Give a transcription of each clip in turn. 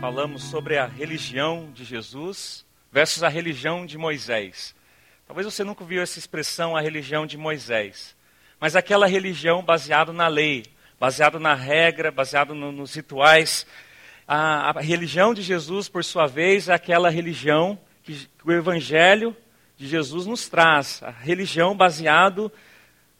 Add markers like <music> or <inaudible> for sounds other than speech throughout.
falamos sobre a religião de Jesus versus a religião de Moisés. Talvez você nunca viu essa expressão, a religião de Moisés. Mas aquela religião baseada na lei, baseada na regra, baseada no, nos rituais. A, a, religião de Jesus, por sua vez, é aquela religião que, que o Evangelho de Jesus nos traz. A religião baseada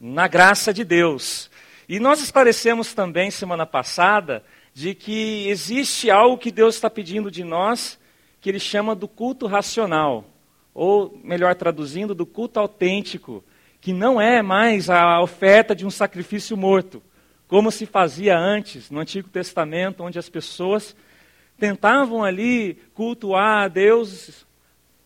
na graça de Deus. E nós esclarecemos também, semana passada, de que existe algo que Deus está pedindo de nós, que Ele chama do culto racional, ou, melhor traduzindo, do culto autêntico, que não é mais a oferta de um sacrifício morto, como se fazia antes, no Antigo Testamento, onde as pessoas tentavam ali cultuar a Deus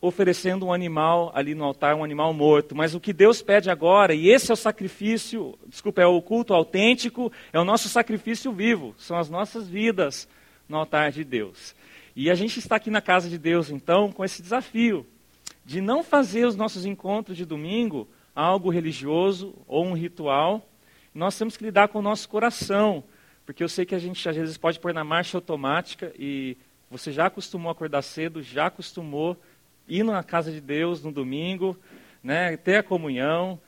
oferecendo um animal ali no altar, um animal morto. Mas o que Deus pede agora, e esse é o sacrifício, desculpa, é o culto autêntico, é o nosso sacrifício vivo, são as nossas vidas no altar de Deus. E a gente está aqui na casa de Deus, então, com esse desafio de não fazer os nossos encontros de domingo algo religioso ou um ritual. Nós temos que lidar com o nosso coração, porque eu sei que a gente às vezes pode pôr na marcha automática e você já acostumou a acordar cedo, já acostumou ir na casa de Deus no domingo, né, ter a comunhão.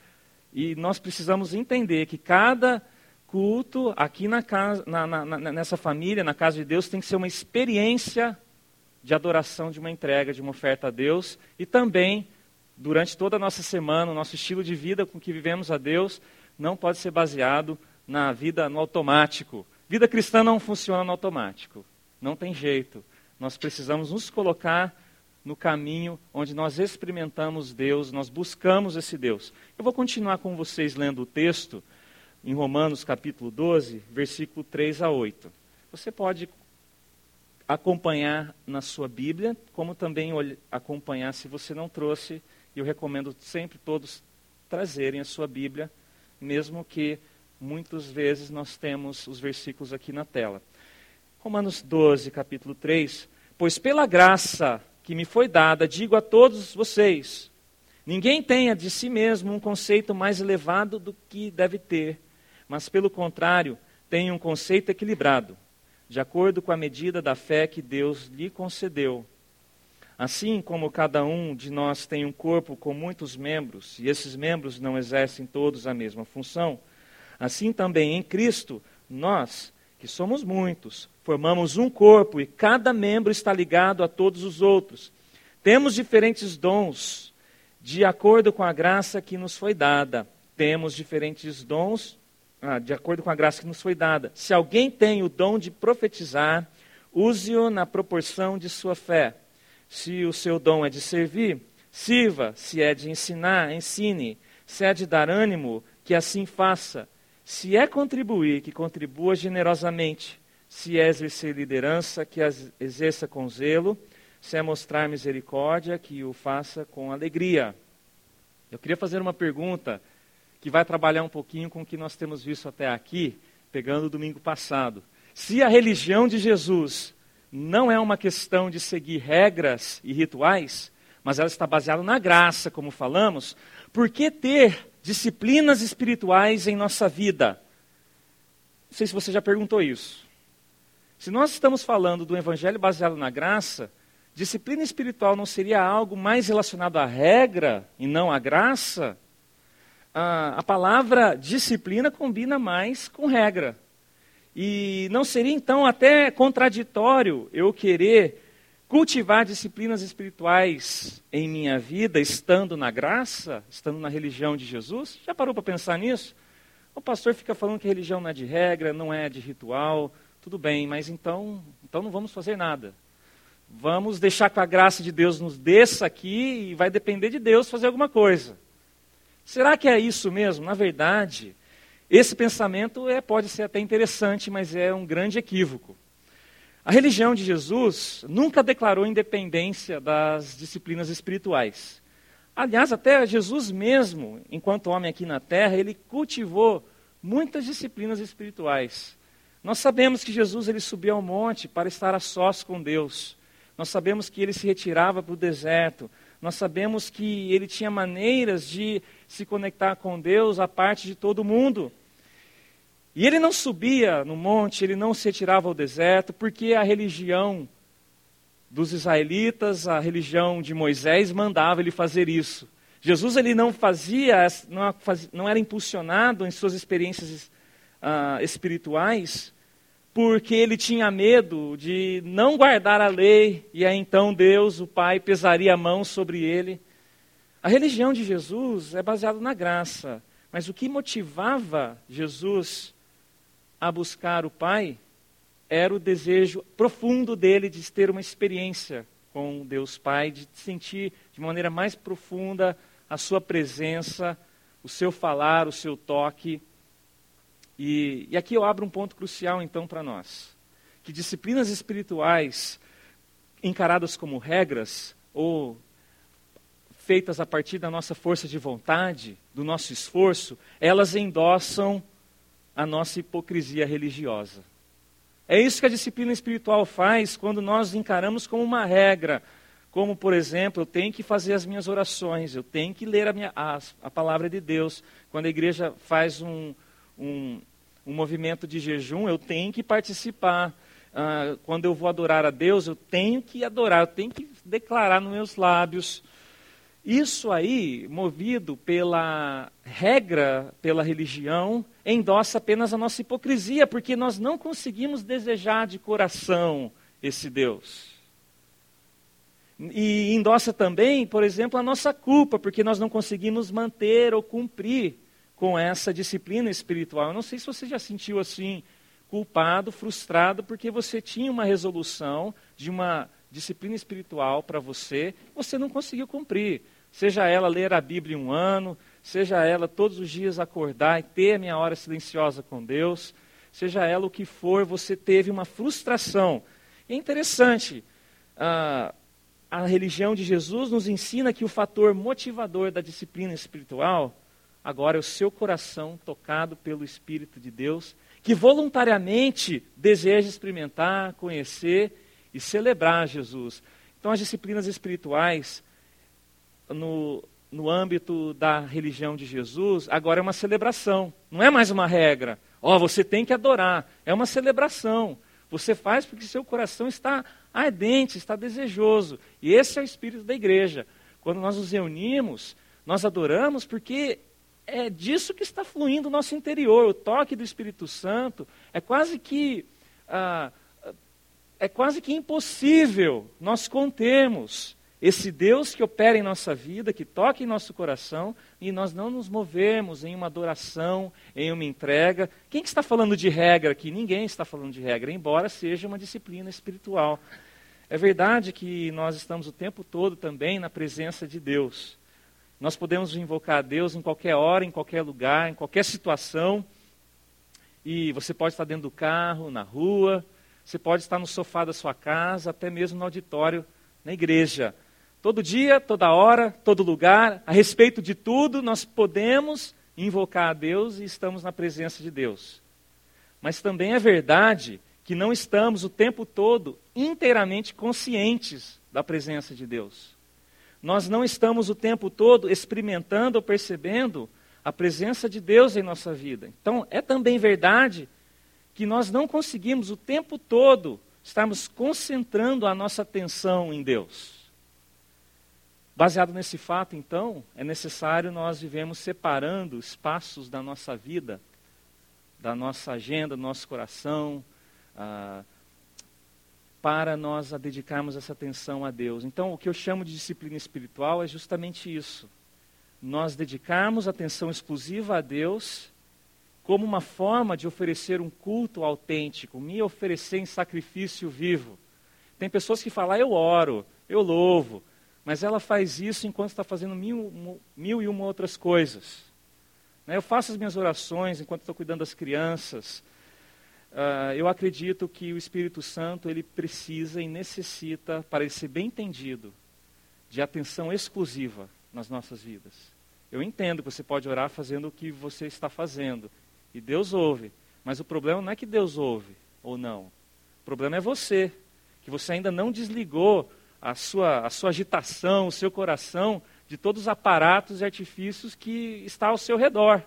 E nós precisamos entender que cada culto aqui na casa, na, na, nessa família, na casa de Deus, tem que ser uma experiência de adoração, de uma entrega, de uma oferta a Deus. E também, durante toda a nossa semana, o nosso estilo de vida com que vivemos a Deus não pode ser baseado na vida no automático. Vida cristã não funciona no automático. Não tem jeito. Nós precisamos nos colocar no caminho onde nós experimentamos Deus, nós buscamos esse Deus. Eu vou continuar com vocês lendo o texto em Romanos capítulo 12, versículo 3 a 8. Você pode acompanhar na sua Bíblia, como também acompanhar se você não trouxe, e eu recomendo sempre todos trazerem a sua Bíblia, mesmo que muitas vezes nós temos os versículos aqui na tela. Romanos 12, capítulo 3. Pois pela graça que me foi dada, digo a todos vocês: ninguém tenha de si mesmo um conceito mais elevado do que deve ter, mas pelo contrário, tenha um conceito equilibrado, de acordo com a medida da fé que Deus lhe concedeu. Assim como cada um de nós tem um corpo com muitos membros, e esses membros não exercem todos a mesma função, assim também em Cristo, nós, que somos muitos, formamos um corpo e cada membro está ligado a todos os outros. Temos diferentes dons, de acordo com a graça que nos foi dada. Temos diferentes dons, ah, de acordo com a graça que nos foi dada. Se alguém tem o dom de profetizar, use-o na proporção de sua fé. Se o seu dom é de servir, sirva. Se é de ensinar, ensine. Se é de dar ânimo, que assim faça. Se é contribuir, que contribua generosamente. Se é exercer liderança, que as exerça com zelo. Se é mostrar misericórdia, que o faça com alegria. Eu queria fazer uma pergunta que vai trabalhar um pouquinho com o que nós temos visto até aqui, pegando o domingo passado. Se a religião de Jesus não é uma questão de seguir regras e rituais, mas ela está baseada na graça, como falamos, por que ter disciplinas espirituais em nossa vida? Não sei se você já perguntou isso. Se nós estamos falando do evangelho baseado na graça, disciplina espiritual não seria algo mais relacionado à regra e não à graça? A, a palavra disciplina combina mais com regra. E não seria então até contraditório eu querer cultivar disciplinas espirituais em minha vida, estando na graça, estando na religião de Jesus? Já parou para pensar nisso? O pastor fica falando que religião não é de regra, não é de ritual, tudo bem, mas então, então não vamos fazer nada. Vamos deixar que a graça de Deus nos desça aqui e vai depender de Deus fazer alguma coisa. Será que é isso mesmo? Na verdade, esse pensamento é, pode ser até interessante, mas é um grande equívoco. A religião de Jesus nunca declarou independência das disciplinas espirituais. Aliás, até Jesus mesmo, enquanto homem aqui na terra, ele cultivou muitas disciplinas espirituais. Nós sabemos que Jesus ele subiu ao monte para estar a sós com Deus. Nós sabemos que ele se retirava para o deserto. Nós sabemos que ele tinha maneiras de se conectar com Deus a parte de todo mundo. E ele não subia no monte, ele não se retirava ao deserto, porque a religião dos israelitas, a religião de Moisés mandava ele fazer isso. Jesus ele não fazia, não, era impulsionado em suas experiências uh, espirituais porque ele tinha medo de não guardar a lei e aí então Deus, o Pai, pesaria a mão sobre ele. A religião de Jesus é baseada na graça, mas o que motivava Jesus a buscar o Pai era o desejo profundo dele de ter uma experiência com Deus Pai, de sentir de maneira mais profunda a sua presença, o seu falar, o seu toque. E, e aqui eu abro um ponto crucial então para nós. Que disciplinas espirituais encaradas como regras ou feitas a partir da nossa força de vontade, do nosso esforço, elas endossam a nossa hipocrisia religiosa. É isso que a disciplina espiritual faz quando nós encaramos como uma regra. Como, por exemplo, eu tenho que fazer as minhas orações, eu tenho que ler a, minha, a, a palavra de Deus. Quando a igreja faz um, um, um movimento de jejum, eu tenho que participar. Ah, quando eu vou adorar a Deus, eu tenho que adorar, eu tenho que declarar nos meus lábios. Isso aí, movido pela regra, pela religião, endossa apenas a nossa hipocrisia, porque nós não conseguimos desejar de coração esse Deus. E endossa também, por exemplo, a nossa culpa, porque nós não conseguimos manter ou cumprir com essa disciplina espiritual. Eu não sei se você já sentiu assim, culpado, frustrado, porque você tinha uma resolução de uma disciplina espiritual para você, você não conseguiu cumprir. Seja ela ler a Bíblia um ano, seja ela todos os dias acordar e ter a minha hora silenciosa com Deus, seja ela o que for, você teve uma frustração. E é interessante, a, a religião de Jesus nos ensina que o fator motivador da disciplina espiritual agora é o seu coração tocado pelo Espírito de Deus, que voluntariamente deseja experimentar, conhecer e celebrar Jesus. Então, as disciplinas espirituais no, no âmbito da religião de Jesus, agora é uma celebração, não é mais uma regra. Ó, oh, você tem que adorar, é uma celebração. Você faz porque seu coração está ardente, está desejoso. E esse é o espírito da igreja. Quando nós nos reunimos, nós adoramos porque é disso que está fluindo o nosso interior. O toque do Espírito Santo é quase que ah, é quase que impossível nós contermos esse Deus que opera em nossa vida, que toca em nosso coração, e nós não nos movemos em uma adoração, em uma entrega. Quem que está falando de regra aqui? Ninguém está falando de regra, embora seja uma disciplina espiritual. É verdade que nós estamos o tempo todo também na presença de Deus. Nós podemos invocar a Deus em qualquer hora, em qualquer lugar, em qualquer situação. E você pode estar dentro do carro, na rua, você pode estar no sofá da sua casa, até mesmo no auditório, na igreja. Todo dia, toda hora, todo lugar, a respeito de tudo, nós podemos invocar a Deus e estamos na presença de Deus. Mas também é verdade que não estamos o tempo todo inteiramente conscientes da presença de Deus. Nós não estamos o tempo todo experimentando ou percebendo a presença de Deus em nossa vida. Então, é também verdade que nós não conseguimos o tempo todo estarmos concentrando a nossa atenção em Deus. Baseado nesse fato, então, é necessário nós vivemos separando espaços da nossa vida, da nossa agenda, do nosso coração, ah, para nós a dedicarmos essa atenção a Deus. Então, o que eu chamo de disciplina espiritual é justamente isso. Nós dedicarmos atenção exclusiva a Deus como uma forma de oferecer um culto autêntico, me oferecer em sacrifício vivo. Tem pessoas que falam, ah, eu oro, eu louvo, mas ela faz isso enquanto está fazendo mil, mil e uma outras coisas. Né, eu faço as minhas orações enquanto estou cuidando das crianças. Uh, eu acredito que o Espírito Santo ele precisa e necessita, para ele ser bem entendido, de atenção exclusiva nas nossas vidas. Eu entendo que você pode orar fazendo o que você está fazendo, e Deus ouve. Mas o problema não é que Deus ouve ou não. O problema é você, que você ainda não desligou a sua, a sua agitação, o seu coração de todos os aparatos e artifícios que está ao seu redor.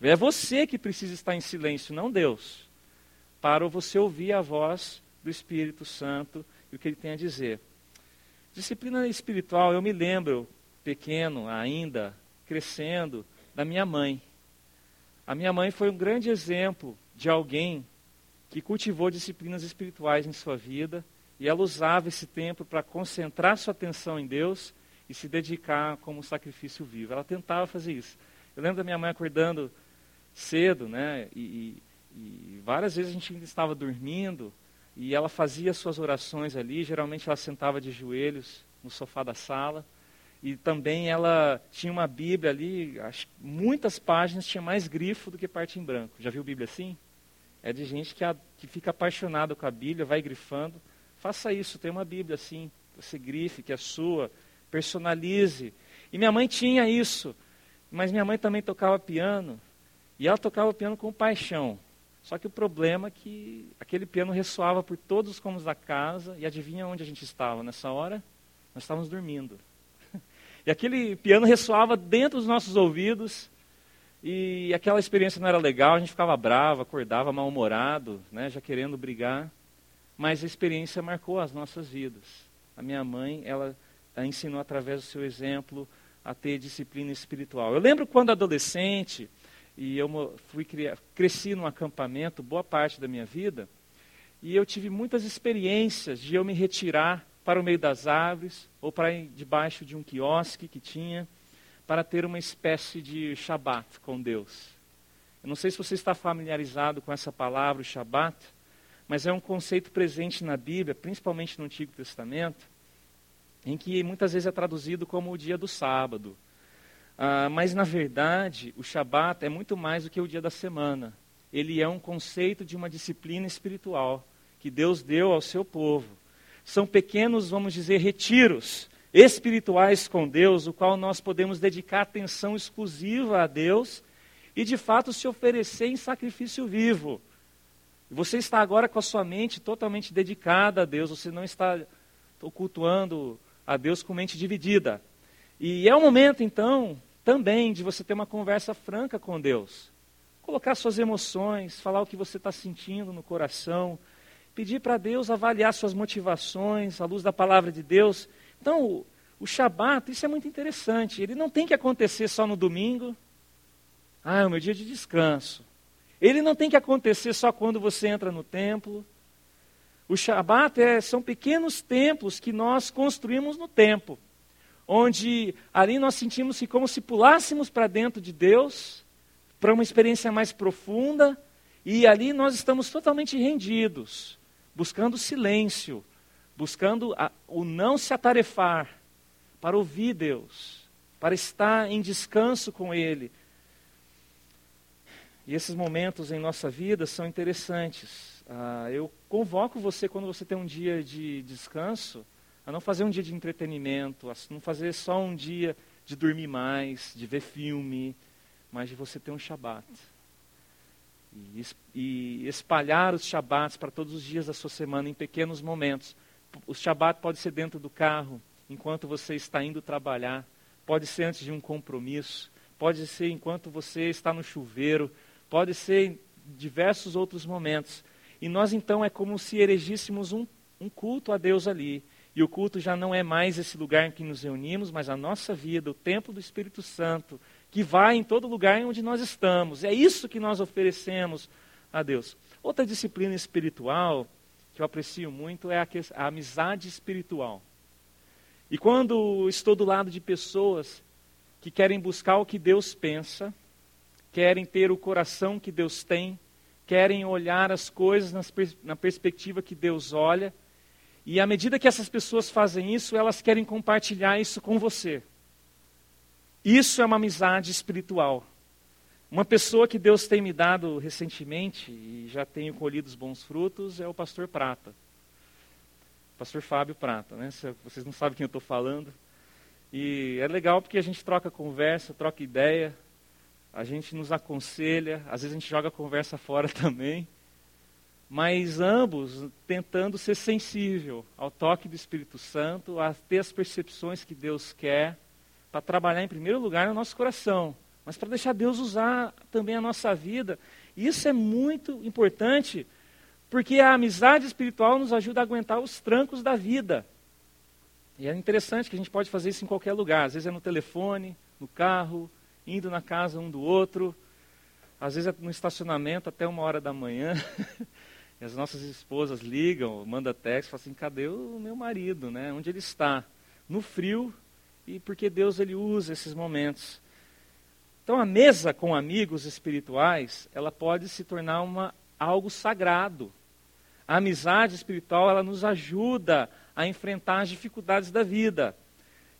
É você que precisa estar em silêncio, não Deus, para você ouvir a voz do Espírito Santo e o que ele tem a dizer. Disciplina espiritual, eu me lembro, pequeno ainda, crescendo, da minha mãe. A minha mãe foi um grande exemplo de alguém que cultivou disciplinas espirituais em sua vida e ela usava esse tempo para concentrar sua atenção em Deus e se dedicar como sacrifício vivo. Ela tentava fazer isso. Eu lembro da minha mãe acordando cedo, né? E, e, várias vezes a gente ainda estava dormindo e ela fazia suas orações ali. Geralmente ela sentava de joelhos no sofá da sala. E também ela tinha uma Bíblia ali, acho, muitas páginas, tinha mais grifo do que parte em branco. Já viu Bíblia assim? É de gente que, a, que fica apaixonado com a Bíblia, vai grifando. Faça isso, tem uma Bíblia assim, você grife, que é sua, personalize. E minha mãe tinha isso, mas minha mãe também tocava piano, e ela tocava piano com paixão. Só que o problema é que aquele piano ressoava por todos os cômodos da casa, e adivinha onde a gente estava nessa hora? Nós estávamos dormindo. E aquele piano ressoava dentro dos nossos ouvidos, e aquela experiência não era legal, a gente ficava bravo, acordava mal-humorado, né, já querendo brigar. Mas a experiência marcou as nossas vidas. A minha mãe, ela ensinou através do seu exemplo a ter disciplina espiritual. Eu lembro quando adolescente, e eu fui cresci num acampamento boa parte da minha vida, e eu tive muitas experiências de eu me retirar para o meio das árvores ou para debaixo de um quiosque que tinha para ter uma espécie de Shabat com Deus. Eu não sei se você está familiarizado com essa palavra, o Shabat, mas é um conceito presente na Bíblia, principalmente no Antigo Testamento, em que muitas vezes é traduzido como o dia do sábado. Ah, mas, na verdade, o Shabat é muito mais do que o dia da semana. Ele é um conceito de uma disciplina espiritual que Deus deu ao seu povo. São pequenos, vamos dizer, retiros espirituais com Deus, o qual nós podemos dedicar atenção exclusiva a Deus e de fato se oferecer em sacrifício vivo. Você está agora com a sua mente totalmente dedicada a Deus, você não está cultuando a Deus com mente dividida. E é o momento, então, também de você ter uma conversa franca com Deus. Colocar suas emoções, falar o que você está sentindo no coração, pedir para Deus avaliar suas motivações à luz da palavra de Deus então, o, o Shabat, isso é muito interessante. Ele não tem que acontecer só no domingo. Ah, é o meu dia de descanso. Ele não tem que acontecer só quando você entra no templo. O Shabat é, são pequenos templos que nós construímos no tempo, onde ali nós sentimos que como se pulássemos para dentro de Deus, para uma experiência mais profunda, e ali nós estamos totalmente rendidos, buscando silêncio, buscando a, o não se atarefar, para ouvir Deus, para estar em descanso com Ele. E esses momentos em nossa vida são interessantes. Ah, eu convoco você, quando você tem um dia de descanso, a não fazer um dia de entretenimento, a não fazer só um dia de dormir mais, de ver filme, mas de você ter um Shabat. E, espalhar os Shabats para todos os dias da sua semana em pequenos momentos o Shabat pode ser dentro do carro, enquanto você está indo trabalhar, pode ser antes de um compromisso, pode ser enquanto você está no chuveiro, pode ser em diversos outros momentos. E nós então é como se erigíssemos um, um culto a Deus ali. E o culto já não é mais esse lugar em que nos reunimos, mas a nossa vida, o templo do Espírito Santo, que vai em todo lugar onde nós estamos. É isso que nós oferecemos a Deus. Outra disciplina espiritual que eu aprecio muito é a, a amizade espiritual. E quando estou do lado de pessoas que querem buscar o que Deus pensa, querem ter o coração que Deus tem, querem olhar as coisas nas, na perspectiva que Deus olha, e à medida que essas pessoas fazem isso, elas querem compartilhar isso com você. Isso é uma amizade espiritual. Uma pessoa que Deus tem me dado recentemente, e já tenho colhido os bons frutos, é o pastor Prata. Pastor Fábio Prata, né? Vocês não sabem quem eu estou falando. E é legal porque a gente troca conversa, troca ideia, a gente nos aconselha, às vezes a gente joga a conversa fora <laughs> também. Mas ambos tentando ser sensível ao toque do Espírito Santo, a ter as percepções que Deus quer, para trabalhar em primeiro lugar no nosso coração mas para deixar Deus usar também a nossa vida. Isso é muito importante, porque a amizade espiritual nos ajuda a aguentar os trancos da vida. E é interessante que a gente pode fazer isso em qualquer lugar. Às vezes é no telefone, no carro, indo na casa um do outro. Às vezes é no estacionamento até uma hora da manhã. <laughs> e as nossas esposas ligam, mandam texto, falam assim, cadê o meu marido, né? Onde ele está? No frio, e porque Deus ele usa esses momentos. Então a mesa com amigos espirituais, ela pode se tornar uma, algo sagrado. A amizade espiritual, ela nos ajuda a enfrentar as dificuldades da vida.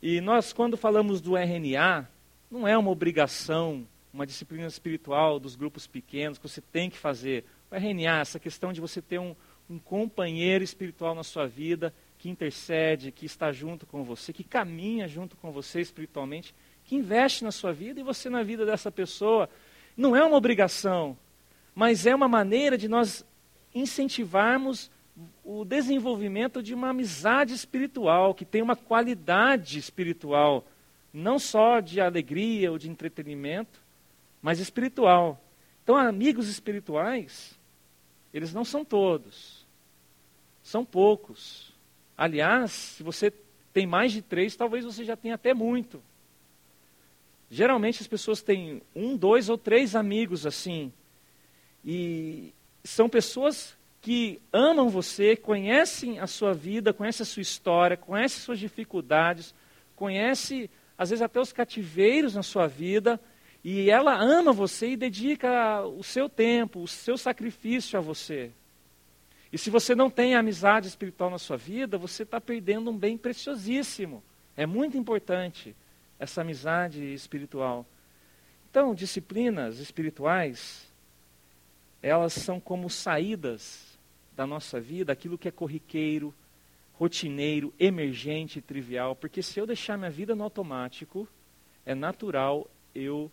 E nós, quando falamos do RNA, não é uma obrigação, uma disciplina espiritual dos grupos pequenos que você tem que fazer. O RNA, essa questão de você ter um, um companheiro espiritual na sua vida, que intercede, que está junto com você, que caminha junto com você espiritualmente, que investe na sua vida e você na vida dessa pessoa. Não é uma obrigação, mas é uma maneira de nós incentivarmos o desenvolvimento de uma amizade espiritual, que tem uma qualidade espiritual, não só de alegria ou de entretenimento, mas espiritual. Então, amigos espirituais, eles não são todos, são poucos. Aliás, se você tem mais de três, talvez você já tenha até muito. Geralmente as pessoas têm um, dois ou três amigos assim. E são pessoas que amam você, conhecem a sua vida, conhecem a sua história, conhecem suas dificuldades, conhecem às vezes até os cativeiros na sua vida, e ela ama você e dedica o seu tempo, o seu sacrifício a você. E se você não tem amizade espiritual na sua vida, você está perdendo um bem preciosíssimo. É muito importante essa amizade espiritual. Então, disciplinas espirituais, elas são como saídas da nossa vida aquilo que é corriqueiro, rotineiro, emergente trivial, porque se eu deixar minha vida no automático, é natural eu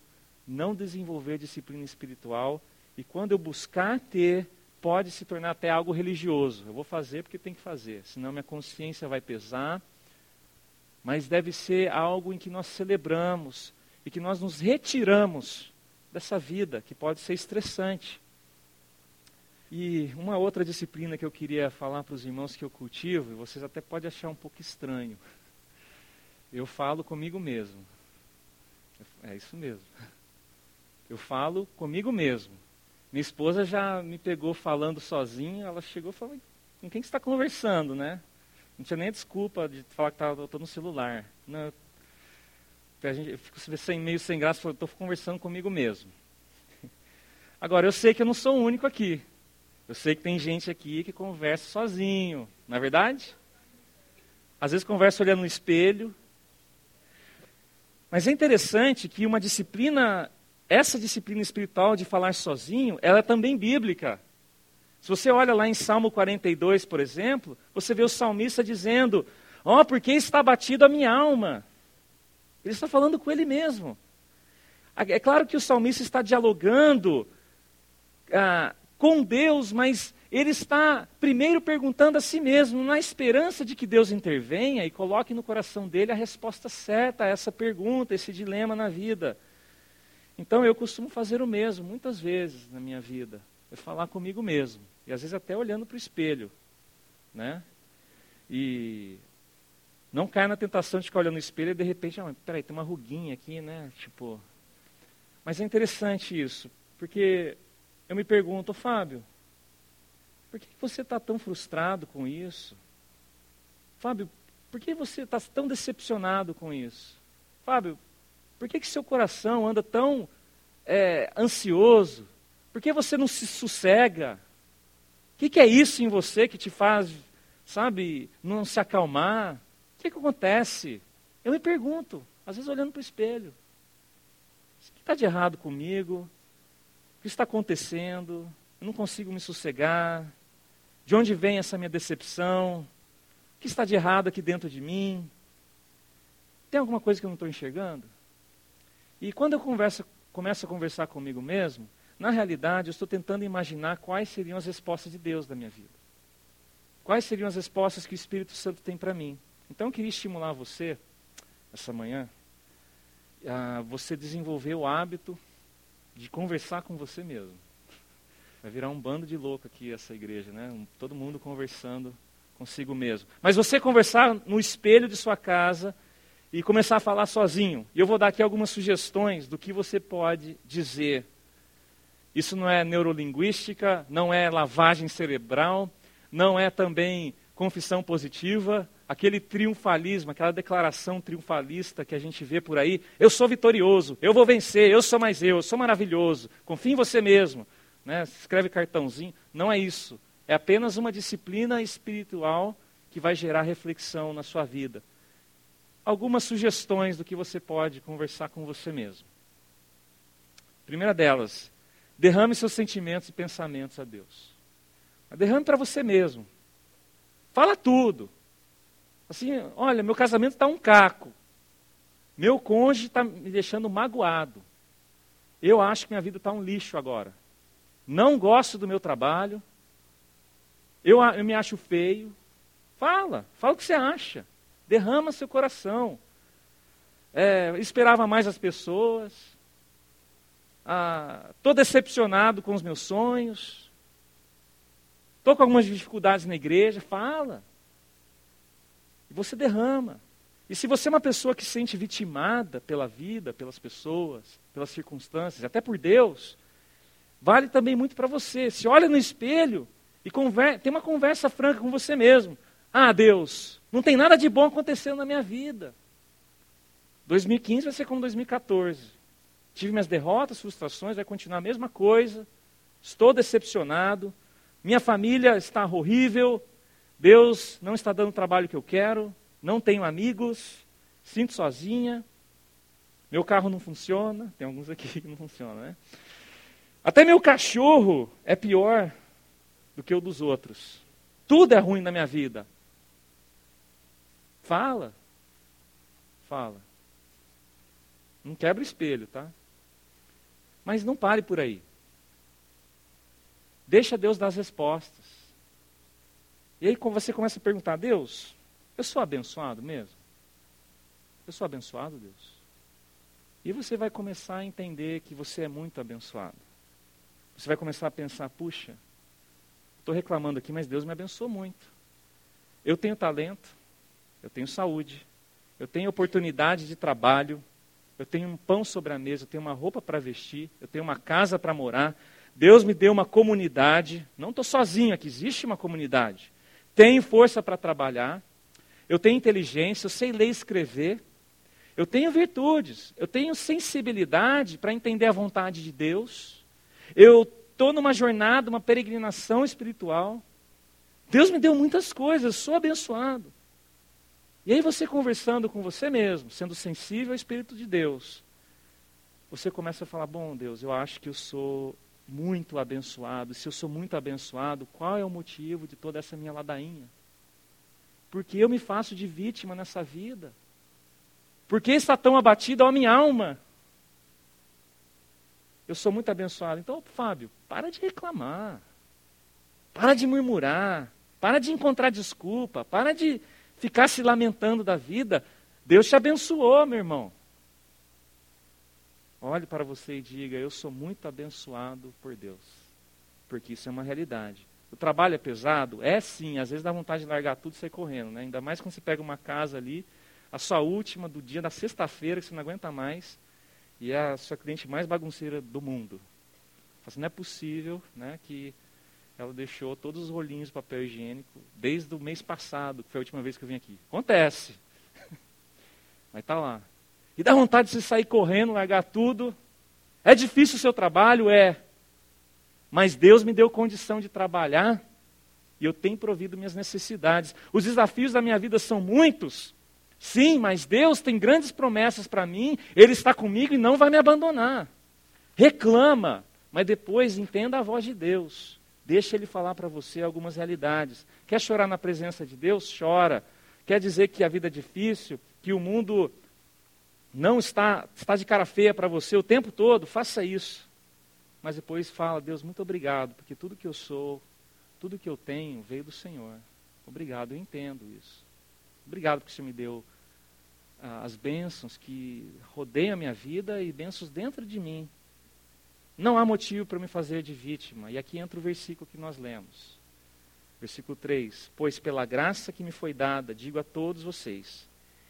não desenvolver disciplina espiritual e quando eu buscar ter, pode se tornar até algo religioso. Eu vou fazer porque tem que fazer, senão minha consciência vai pesar. Mas deve ser algo em que nós celebramos e que nós nos retiramos dessa vida que pode ser estressante. E uma outra disciplina que eu queria falar para os irmãos que eu cultivo, e vocês até podem achar um pouco estranho. Eu falo comigo mesmo. É isso mesmo. Eu falo comigo mesmo. Minha esposa já me pegou falando sozinha, ela chegou e falou, com quem que você está conversando, né? Não tinha nem desculpa de falar que eu estou no celular. Não, a gente, eu fico sem, meio sem graça, estou conversando comigo mesmo. <laughs> Agora, eu sei que eu não sou o único aqui. Eu sei que tem gente aqui que conversa sozinho, não é verdade? Às vezes conversa olhando no espelho. Mas é interessante que uma disciplina, essa disciplina espiritual de falar sozinho, ela é também bíblica. Se você olha lá em Salmo 42, por exemplo, você vê o salmista dizendo: Ó, oh, porque está batido a minha alma. Ele está falando com ele mesmo. É claro que o salmista está dialogando ah, com Deus, mas ele está primeiro perguntando a si mesmo, na esperança de que Deus intervenha e coloque no coração dele a resposta certa a essa pergunta, esse dilema na vida. Então eu costumo fazer o mesmo, muitas vezes na minha vida, é falar comigo mesmo, e às vezes até olhando para o espelho, né? E não cair na tentação de ficar olhando no espelho e de repente, ah, peraí, tem uma ruguinha aqui, né? Tipo, mas é interessante isso, porque eu me pergunto, Fábio, por que você está tão frustrado com isso? Fábio, por que você está tão decepcionado com isso? Fábio, por que, que seu coração anda tão é, ansioso? Por que você não se sossega? O que, que, é isso em você que te faz, sabe, não se acalmar? O que, que acontece? Eu me pergunto, às vezes olhando para o espelho. O que está de errado comigo? O que está acontecendo? Eu não consigo me sossegar. De onde vem essa minha decepção? O que está de errado aqui dentro de mim? Tem alguma coisa que eu não estou enxergando? E quando eu converso, começo a conversar comigo mesmo, na realidade eu estou tentando imaginar quais seriam as respostas de Deus da minha vida. Quais seriam as respostas que o Espírito Santo tem para mim. Então eu queria estimular você, essa manhã, a você desenvolver o hábito de conversar com você mesmo. Vai virar um bando de louco aqui essa igreja, né? Todo mundo conversando consigo mesmo. Mas você conversar no espelho de sua casa e começar a falar sozinho. E eu vou dar aqui algumas sugestões do que você pode dizer. Isso não é neurolinguística, não é lavagem cerebral, não é também confissão positiva, aquele triunfalismo, aquela declaração triunfalista que a gente vê por aí. Eu sou vitorioso, eu vou vencer, eu sou mais eu, eu sou maravilhoso, confie em você mesmo. Né? Escreve cartãozinho. Não é isso. É apenas uma disciplina espiritual que vai gerar reflexão na sua vida. Algumas sugestões do que você pode conversar com você mesmo. Primeira delas, derrame seus sentimentos e pensamentos a Deus. Derrame para você mesmo. Fala tudo. Assim, olha, meu casamento está um caco. Meu cônjuge está me deixando magoado. Eu acho que minha vida está um lixo agora. Não gosto do meu trabalho. Eu, eu me acho feio. Fala, fala o que você acha. Derrama seu coração. É, esperava mais as pessoas. Estou ah, decepcionado com os meus sonhos. Estou com algumas dificuldades na igreja. Fala. E você derrama. E se você é uma pessoa que se sente vitimada pela vida, pelas pessoas, pelas circunstâncias, até por Deus, vale também muito para você. Se olha no espelho e tem uma conversa franca com você mesmo. Ah, Deus, não tem nada de bom acontecendo na minha vida. 2015 vai ser como 2014. Tive minhas derrotas, frustrações, vai continuar a mesma coisa. Estou decepcionado. Minha família está horrível. Deus não está dando o trabalho que eu quero. Não tenho amigos. Sinto sozinha. Meu carro não funciona. Tem alguns aqui que não funcionam, né? Até meu cachorro é pior do que o dos outros. Tudo é ruim na minha vida. Fala. Fala. Não quebra espelho, tá? Mas não pare por aí. Deixa Deus dar as respostas. E aí você começa a perguntar, Deus, eu sou abençoado mesmo? Eu sou abençoado, Deus? E você vai começar a entender que você é muito abençoado. Você vai começar a pensar: puxa, estou reclamando aqui, mas Deus me abençoou muito. Eu tenho talento, eu tenho saúde, eu tenho oportunidade de trabalho, eu tenho um pão sobre a mesa, eu tenho uma roupa para vestir, eu tenho uma casa para morar. Deus me deu uma comunidade, não estou sozinho aqui, existe uma comunidade. Tenho força para trabalhar, eu tenho inteligência, eu sei ler e escrever, eu tenho virtudes, eu tenho sensibilidade para entender a vontade de Deus. Eu estou numa jornada, uma peregrinação espiritual. Deus me deu muitas coisas, sou abençoado. E aí você conversando com você mesmo, sendo sensível ao Espírito de Deus, você começa a falar: Bom, Deus, eu acho que eu sou muito abençoado. Se eu sou muito abençoado, qual é o motivo de toda essa minha ladainha? Porque eu me faço de vítima nessa vida? Por que está tão abatida a minha alma? eu sou muito abençoado. Então, Fábio, para de reclamar. Para de murmurar. Para de encontrar desculpa. Para de ficar se lamentando da vida. Deus te abençoou, meu irmão. Olhe para você e diga: Eu sou muito abençoado por Deus. Porque isso é uma realidade. O trabalho é pesado? É sim, às vezes dá vontade de largar tudo e sair correndo. Né? Ainda mais quando você pega uma casa ali, a sua última do dia, da sexta-feira, que você não aguenta mais e é a sua cliente mais bagunceira do mundo. Assim, não é possível né, que ela deixou todos os rolinhos de papel higiênico desde o mês passado, que foi a última vez que eu vim aqui. Acontece. <laughs> Mas está lá. E dá vontade de você sair correndo, largar tudo. É difícil o seu trabalho? É. Mas Deus me deu condição de trabalhar e eu tenho provido minhas necessidades. Os desafios da minha vida são muitos, Sim, mas Deus tem grandes promessas para mim, Ele está comigo e não vai me abandonar. Reclama, mas depois entenda a voz de Deus. Deixa Ele falar para você algumas realidades. Quer chorar na presença de Deus? Chora. Quer dizer que a vida é difícil, que o mundo não está, está de cara feia para você o tempo todo? Faça isso. Mas depois fala, Deus, muito obrigado, porque tudo que eu sou, tudo que eu tenho veio do Senhor. Obrigado, eu entendo isso. Obrigado porque o Senhor me deu ah, as bênçãos que rodeiam a minha vida e bênçãos dentro de mim. Não há motivo para me fazer de vítima. E aqui entra o versículo que nós lemos. Versículo 3: Pois pela graça que me foi dada, digo a todos vocês: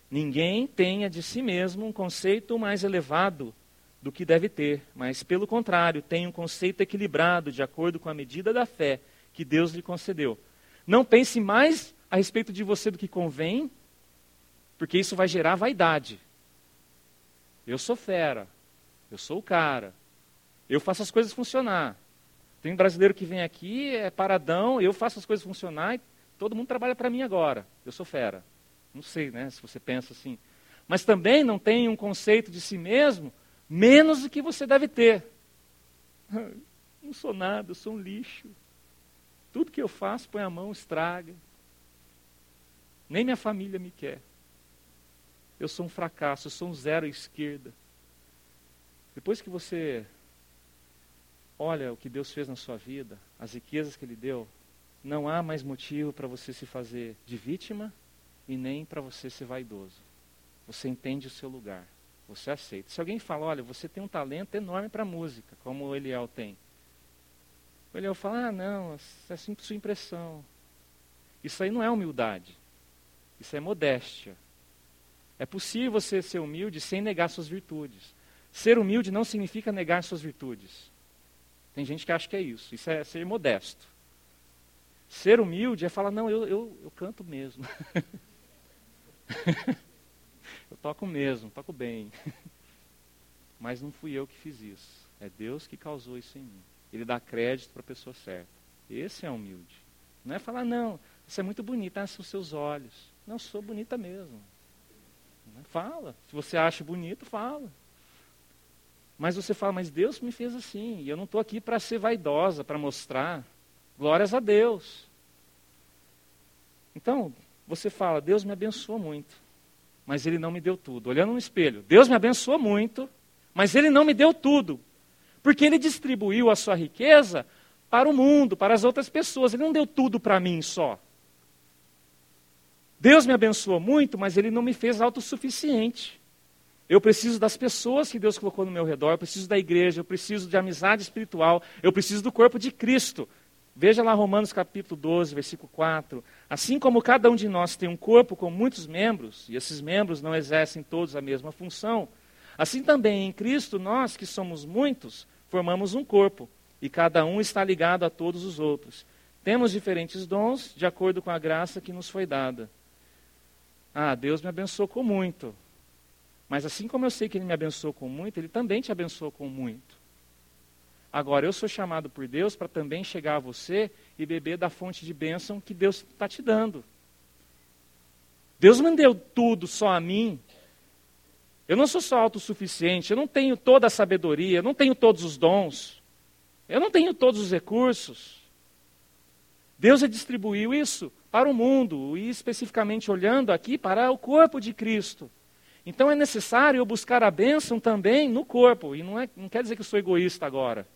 ninguém tenha de si mesmo um conceito mais elevado do que deve ter, mas, pelo contrário, tenha um conceito equilibrado, de acordo com a medida da fé que Deus lhe concedeu. Não pense mais a respeito de você do que convém, porque isso vai gerar vaidade. Eu sou fera, eu sou o cara, eu faço as coisas funcionar. Tem um brasileiro que vem aqui, é paradão, eu faço as coisas funcionar e todo mundo trabalha para mim agora. Eu sou fera. Não sei, né, se você pensa assim. Mas também não tem um conceito de si mesmo menos do que você deve ter. <laughs> Não sou nada, eu sou um lixo. Tudo que eu faço, põe a mão, estraga. Nem minha família me quer. Eu sou um fracasso, eu sou um zero à esquerda. Depois que você olha o que Deus fez na sua vida, as riquezas que Ele deu, não há mais motivo para você se fazer de vítima e nem para você ser vaidoso. Você entende o seu lugar. Você aceita. Se alguém fala, olha, você tem um talento enorme para música, como o Eliel tem. O Eliel fala, ah, não, é sempre sua impressão. Isso aí não é humildade. Isso é modéstia. É possível você ser humilde sem negar suas virtudes. Ser humilde não significa negar suas virtudes. Tem gente que acha que é isso. Isso é ser modesto. Ser humilde é falar, não, eu, eu, eu canto mesmo. <laughs> Eu toco mesmo, toco bem. <laughs> Mas não fui eu que fiz isso. É Deus que causou isso em mim. Ele dá crédito para a pessoa certa. Esse é humilde. Não é falar, não, você é muito bonita, ah, são seus olhos. Não, sou bonita mesmo. Fala. Se você acha bonito, fala. Mas você fala, mas Deus me fez assim. E eu não estou aqui para ser vaidosa, para mostrar. Glórias a Deus. Então, você fala, Deus me abençoou muito mas ele não me deu tudo. Olhando no espelho, Deus me abençoou muito, mas ele não me deu tudo. Porque ele distribuiu a sua riqueza para o mundo, para as outras pessoas. Ele não deu tudo para mim só. Deus me abençoou muito, mas ele não me fez autossuficiente. Eu preciso das pessoas que Deus colocou no meu redor, eu preciso da igreja, eu preciso de amizade espiritual, eu preciso do corpo de Cristo. Veja lá Romanos capítulo 12, versículo 4. Assim como cada um de nós tem um corpo com muitos membros, e esses membros não exercem todos a mesma função, assim também em Cristo nós, que somos muitos, formamos um corpo, e cada um está ligado a todos os outros. Temos diferentes dons de acordo com a graça que nos foi dada. Ah, Deus me abençoou com muito. Mas assim como eu sei que Ele me abençoou com muito, Ele também te abençoou com muito. Agora, eu sou chamado por Deus para também chegar a você e beber da fonte de bênção que Deus está te dando. Deus não deu tudo só a mim. Eu não sou só autossuficiente, eu não tenho toda a sabedoria, eu não tenho todos os dons, eu não tenho todos os recursos. Deus distribuiu isso para o mundo e especificamente olhando aqui para o corpo de Cristo. Então é necessário eu buscar a bênção também no corpo. E não, é, não quer dizer que eu sou egoísta agora.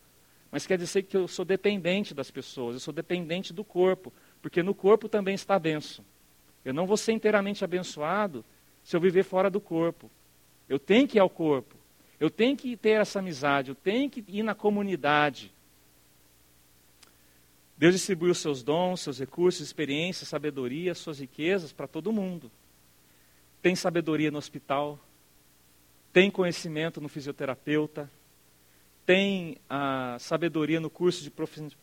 Mas quer dizer que eu sou dependente das pessoas, eu sou dependente do corpo, porque no corpo também está a bênção. Eu não vou ser inteiramente abençoado se eu viver fora do corpo. Eu tenho que ir ao corpo, eu tenho que ter essa amizade, eu tenho que ir na comunidade. Deus distribuiu seus dons, seus recursos, experiências, sabedoria, suas riquezas para todo mundo. Tem sabedoria no hospital, tem conhecimento no fisioterapeuta, tem a sabedoria no curso de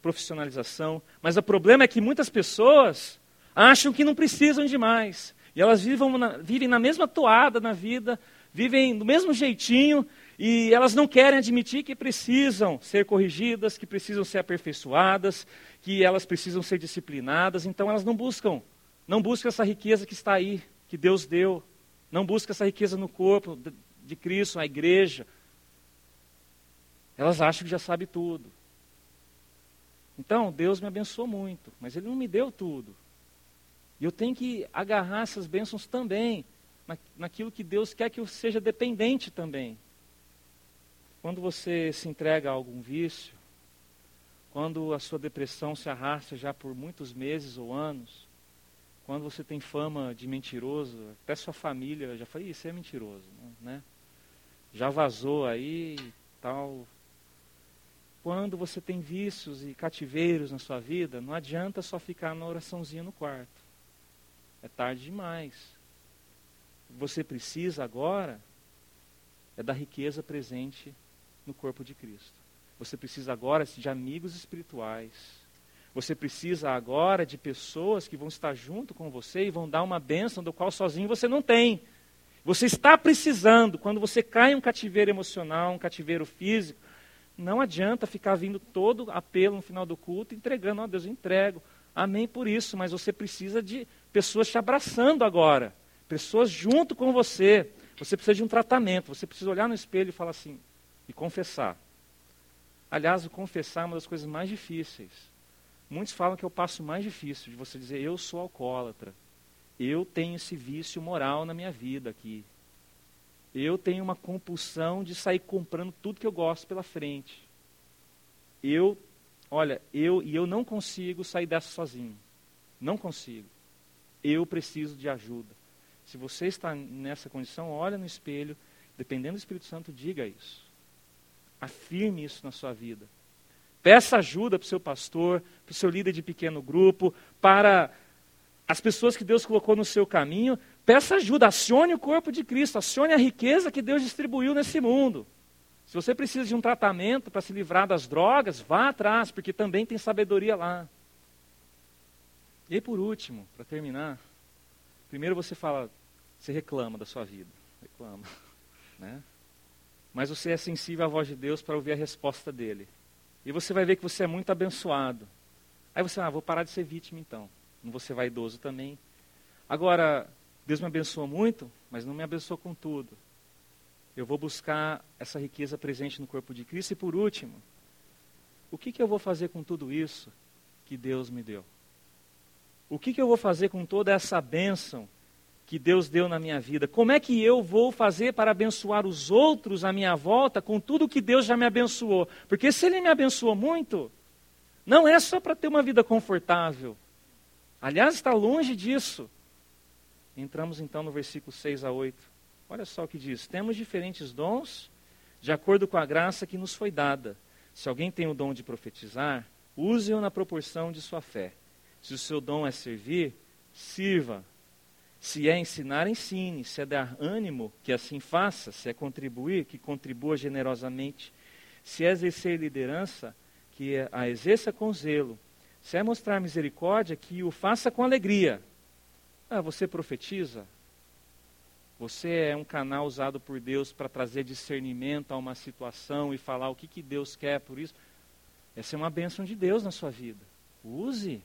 profissionalização, mas o problema é que muitas pessoas acham que não precisam de mais. E elas na, vivem na mesma toada na vida, vivem do mesmo jeitinho, e elas não querem admitir que precisam ser corrigidas, que precisam ser aperfeiçoadas, que elas precisam ser disciplinadas, então elas não buscam, não buscam essa riqueza que está aí, que Deus deu, não buscam essa riqueza no corpo de Cristo, na igreja, elas acham que já sabe tudo. Então, Deus me abençoou muito, mas Ele não me deu tudo. E eu tenho que agarrar essas bênçãos também, na, naquilo que Deus quer que eu seja dependente também. Quando você se entrega a algum vício, quando a sua depressão se arrasta já por muitos meses ou anos, quando você tem fama de mentiroso, até sua família já fala, isso é mentiroso, né? Já vazou aí e tal, quando você tem vícios e cativeiros na sua vida, não adianta só ficar na oraçãozinha no quarto. É tarde demais. Você precisa agora é da riqueza presente no corpo de Cristo. Você precisa agora de amigos espirituais. Você precisa agora de pessoas que vão estar junto com você e vão dar uma bênção do qual sozinho você não tem. Você está precisando, quando você cai em um cativeiro emocional, um cativeiro físico, não adianta ficar vindo todo apelo no final do culto, entregando, ó oh, Deus, eu entrego. Amém por isso, mas você precisa de pessoas te abraçando agora, pessoas junto com você. Você precisa de um tratamento, você precisa olhar no espelho e falar assim, e confessar. Aliás, o confessar é uma das coisas mais difíceis. Muitos falam que é o passo mais difícil de você dizer, eu sou alcoólatra. Eu tenho esse vício moral na minha vida aqui. Eu tenho uma compulsão de sair comprando tudo que eu gosto pela frente. Eu, olha, eu e eu não consigo sair dessa sozinho. Não consigo. Eu preciso de ajuda. Se você está nessa condição, olha no espelho, dependendo do Espírito Santo, diga isso. Afirme isso na sua vida. Peça ajuda para o seu pastor, para o seu líder de pequeno grupo, para as pessoas que Deus colocou no seu caminho, Peça ajuda, acione o corpo de Cristo, acione a riqueza que Deus distribuiu nesse mundo. Se você precisa de um tratamento para se livrar das drogas, vá atrás, porque também tem sabedoria lá. E aí, por último, para terminar, primeiro você fala, você reclama da sua vida, reclama, <laughs> né? Mas você é sensível à voz de Deus para ouvir a resposta dele. E você vai ver que você é muito abençoado. Aí você, ah, vou parar de ser vítima então. Não vou ser vaidoso também. Agora, Deus me abençoa muito, mas não me abençoa com tudo. Eu vou buscar essa riqueza presente no corpo de Cristo. E por último, o que, que eu vou fazer com tudo isso que Deus me deu? O que, que eu vou fazer com toda essa bênção que Deus deu na minha vida? Como é que eu vou fazer para abençoar os outros à minha volta com tudo que Deus já me abençoou? Porque se Ele me abençoou muito, não é só para ter uma vida confortável. Aliás, está longe disso. Entramos então no versículo 6 a 8. Olha só o que diz: Temos diferentes dons de acordo com a graça que nos foi dada. Se alguém tem o dom de profetizar, use-o na proporção de sua fé. Se o seu dom é servir, sirva. Se é ensinar, ensine. Se é dar ânimo, que assim faça. Se é contribuir, que contribua generosamente. Se é exercer liderança, que a exerça com zelo. Se é mostrar misericórdia, que o faça com alegria. Ah, você profetiza? Você é um canal usado por Deus para trazer discernimento a uma situação e falar o que, que Deus quer por isso? Essa é uma bênção de Deus na sua vida. Use.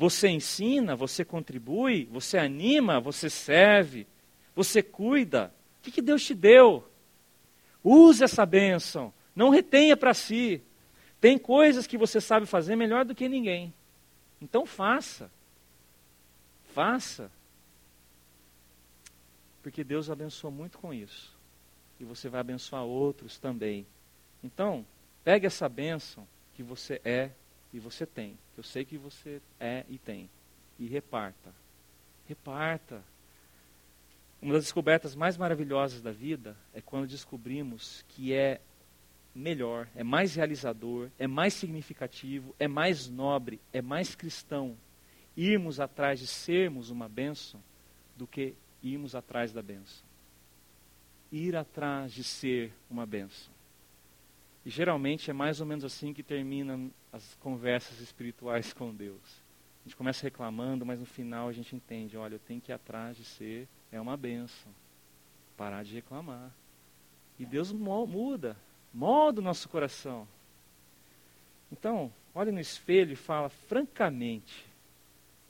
Você ensina, você contribui, você anima, você serve, você cuida. O que, que Deus te deu? Use essa bênção. Não retenha para si. Tem coisas que você sabe fazer melhor do que ninguém. Então faça. Faça. Porque Deus abençoa muito com isso. E você vai abençoar outros também. Então, pegue essa bênção que você é e você tem. Eu sei que você é e tem. E reparta. Reparta. Uma das descobertas mais maravilhosas da vida é quando descobrimos que é melhor, é mais realizador, é mais significativo, é mais nobre, é mais cristão irmos atrás de sermos uma bênção do que irmos atrás da bênção. Ir atrás de ser uma bênção. E geralmente é mais ou menos assim que terminam as conversas espirituais <laughs> com Deus. A gente começa reclamando, mas no final a gente entende: olha, eu tenho que ir atrás de ser, é uma bênção. Parar de reclamar. E Deus muda, molda o nosso coração. Então, olha no espelho e fala francamente: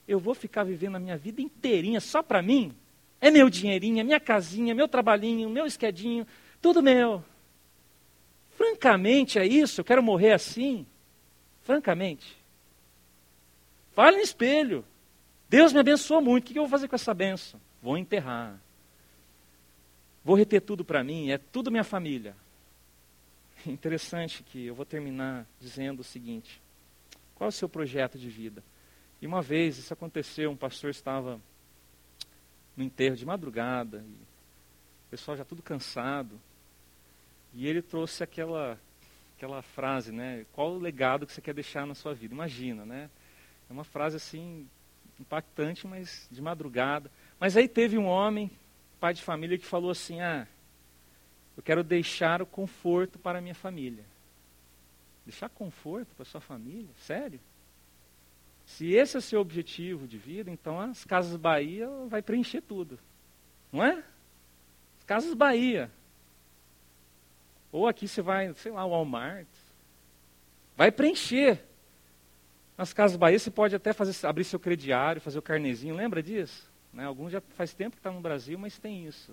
eu vou ficar vivendo a minha vida inteirinha só para mim? É meu dinheirinho, é minha casinha, meu trabalhinho, meu esquedinho, tudo meu. Francamente é isso? Eu quero morrer assim? Francamente. Fale no espelho. Deus me abençoou muito. O que eu vou fazer com essa benção? Vou enterrar. Vou reter tudo para mim. É tudo minha família. <laughs> Interessante que eu vou terminar dizendo o seguinte: qual é o seu projeto de vida? E uma vez isso aconteceu, um pastor estava no enterro de madrugada, o pessoal já tudo cansado, e ele trouxe aquela, aquela frase, né? Qual o legado que você quer deixar na sua vida? Imagina, né? É uma frase assim impactante, mas de madrugada. Mas aí teve um homem, pai de família, que falou assim: "Ah, eu quero deixar o conforto para a minha família". Deixar conforto para a sua família? Sério? Se esse é o seu objetivo de vida, então as Casas Bahia vai preencher tudo. Não é? As Casas Bahia. Ou aqui você vai, sei lá, Walmart. Vai preencher. Nas Casas Bahia você pode até fazer, abrir seu crediário, fazer o carnezinho. Lembra disso? Né? Alguns já faz tempo que está no Brasil, mas tem isso.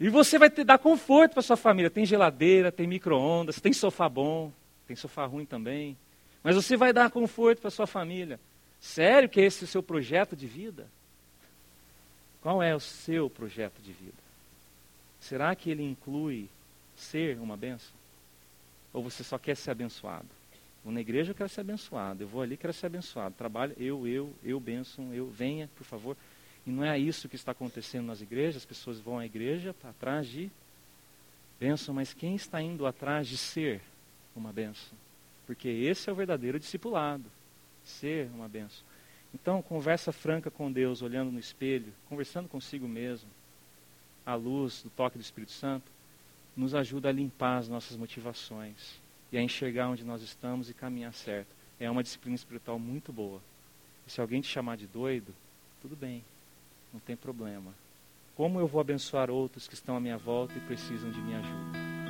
E você vai ter, dar conforto para sua família. Tem geladeira, tem micro-ondas, tem sofá bom, tem sofá ruim também. Mas você vai dar conforto para sua família. Sério que esse é o seu projeto de vida? Qual é o seu projeto de vida? Será que ele inclui ser uma benção? Ou você só quer ser abençoado? Vou na igreja, eu quero ser abençoado. Eu vou ali, quero ser abençoado. Trabalho, eu, eu, eu, bênção, eu, venha, por favor. E não é isso que está acontecendo nas igrejas. As pessoas vão à igreja tá atrás de bênção, mas quem está indo atrás de ser uma bênção? Porque esse é o verdadeiro discipulado. Ser uma bênção. Então, conversa franca com Deus, olhando no espelho, conversando consigo mesmo, à luz do toque do Espírito Santo nos ajuda a limpar as nossas motivações e a enxergar onde nós estamos e caminhar certo. É uma disciplina espiritual muito boa. E se alguém te chamar de doido, tudo bem, não tem problema. Como eu vou abençoar outros que estão à minha volta e precisam de minha ajuda?